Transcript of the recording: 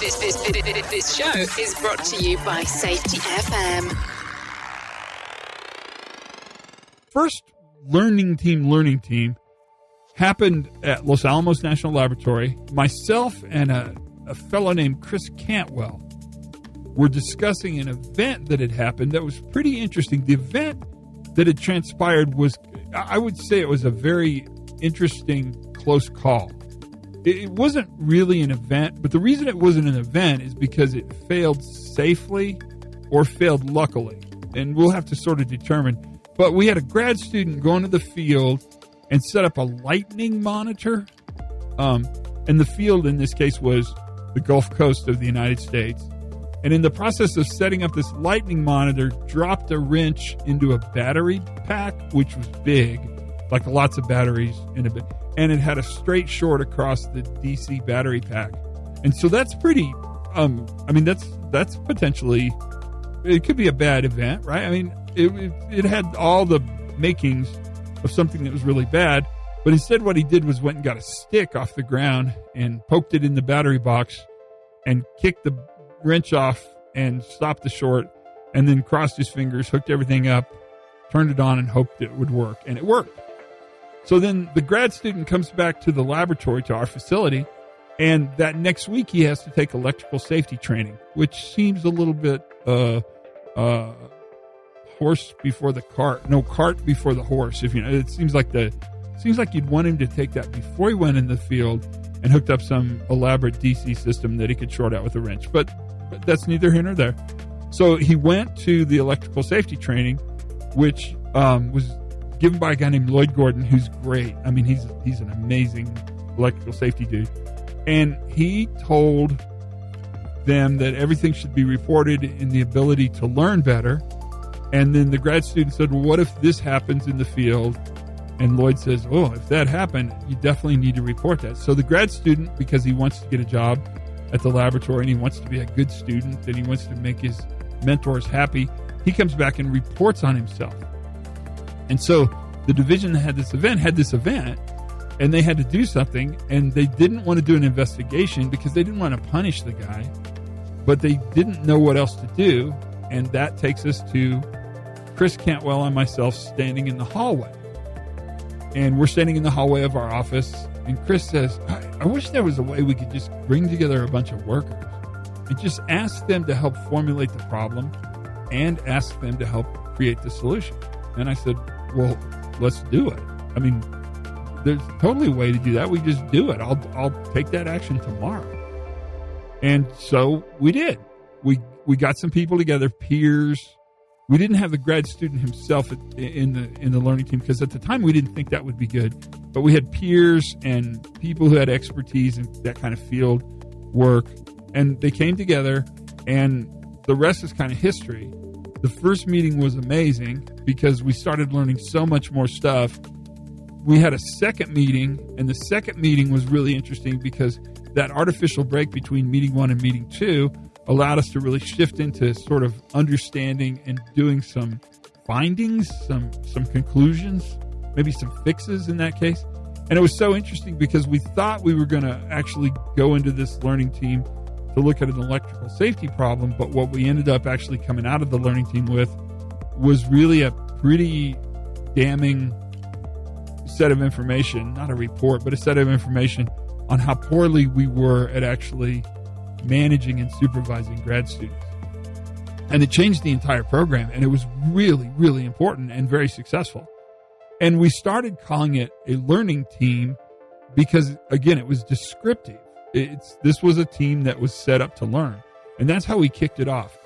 This, this, this, show is brought to you by Safety FM. First learning team, learning team happened at Los Alamos National Laboratory. Myself and a, a fellow named Chris Cantwell were discussing an event that had happened that was pretty interesting. The event that had transpired was, I would say, it was a very interesting close call. It wasn't really an event, but the reason it wasn't an event is because it failed safely or failed luckily. And we'll have to sort of determine. But we had a grad student go into the field and set up a lightning monitor. Um, and the field in this case was the Gulf Coast of the United States. And in the process of setting up this lightning monitor, dropped a wrench into a battery pack, which was big, like lots of batteries in a bit. And it had a straight short across the DC battery pack. And so that's pretty um I mean that's that's potentially it could be a bad event, right? I mean, it, it, it had all the makings of something that was really bad. But instead, what he did was went and got a stick off the ground and poked it in the battery box and kicked the wrench off and stopped the short and then crossed his fingers, hooked everything up, turned it on, and hoped it would work. And it worked. So then the grad student comes back to the laboratory, to our facility, and that next week he has to take electrical safety training, which seems a little bit uh, uh, horse before the cart. No, cart before the horse. If you know, it seems like the seems like you'd want him to take that before he went in the field and hooked up some elaborate DC system that he could short out with a wrench. But, but that's neither here nor there. So he went to the electrical safety training, which um, was given by a guy named Lloyd Gordon, who's great. I mean, he's he's an amazing electrical safety dude, and he told them that everything should be reported in the ability to learn better. And then the grad student said, "Well, what if this happens in the field?" And Lloyd says, "Oh, if that happened, you definitely need to report that." So the grad student, because he wants to get a job at the laboratory and he wants to be a good student and he wants to make his mentors happy, he comes back and reports on himself. And so the division that had this event had this event and they had to do something and they didn't want to do an investigation because they didn't want to punish the guy, but they didn't know what else to do. And that takes us to Chris Cantwell and myself standing in the hallway. And we're standing in the hallway of our office. And Chris says, I, I wish there was a way we could just bring together a bunch of workers and just ask them to help formulate the problem and ask them to help create the solution. And I said, Well, let's do it. I mean, there's totally a way to do that. We just do it. I'll I'll take that action tomorrow. And so we did. We we got some people together, peers. We didn't have the grad student himself in the in the learning team because at the time we didn't think that would be good. But we had peers and people who had expertise in that kind of field work, and they came together. And the rest is kind of history. The first meeting was amazing because we started learning so much more stuff. We had a second meeting, and the second meeting was really interesting because that artificial break between meeting one and meeting two allowed us to really shift into sort of understanding and doing some findings, some some conclusions, maybe some fixes in that case. And it was so interesting because we thought we were going to actually go into this learning team to look at an electrical safety problem, but what we ended up actually coming out of the learning team with was really a pretty damning set of information, not a report, but a set of information on how poorly we were at actually managing and supervising grad students. And it changed the entire program, and it was really, really important and very successful. And we started calling it a learning team because, again, it was descriptive. It's this was a team that was set up to learn, and that's how we kicked it off.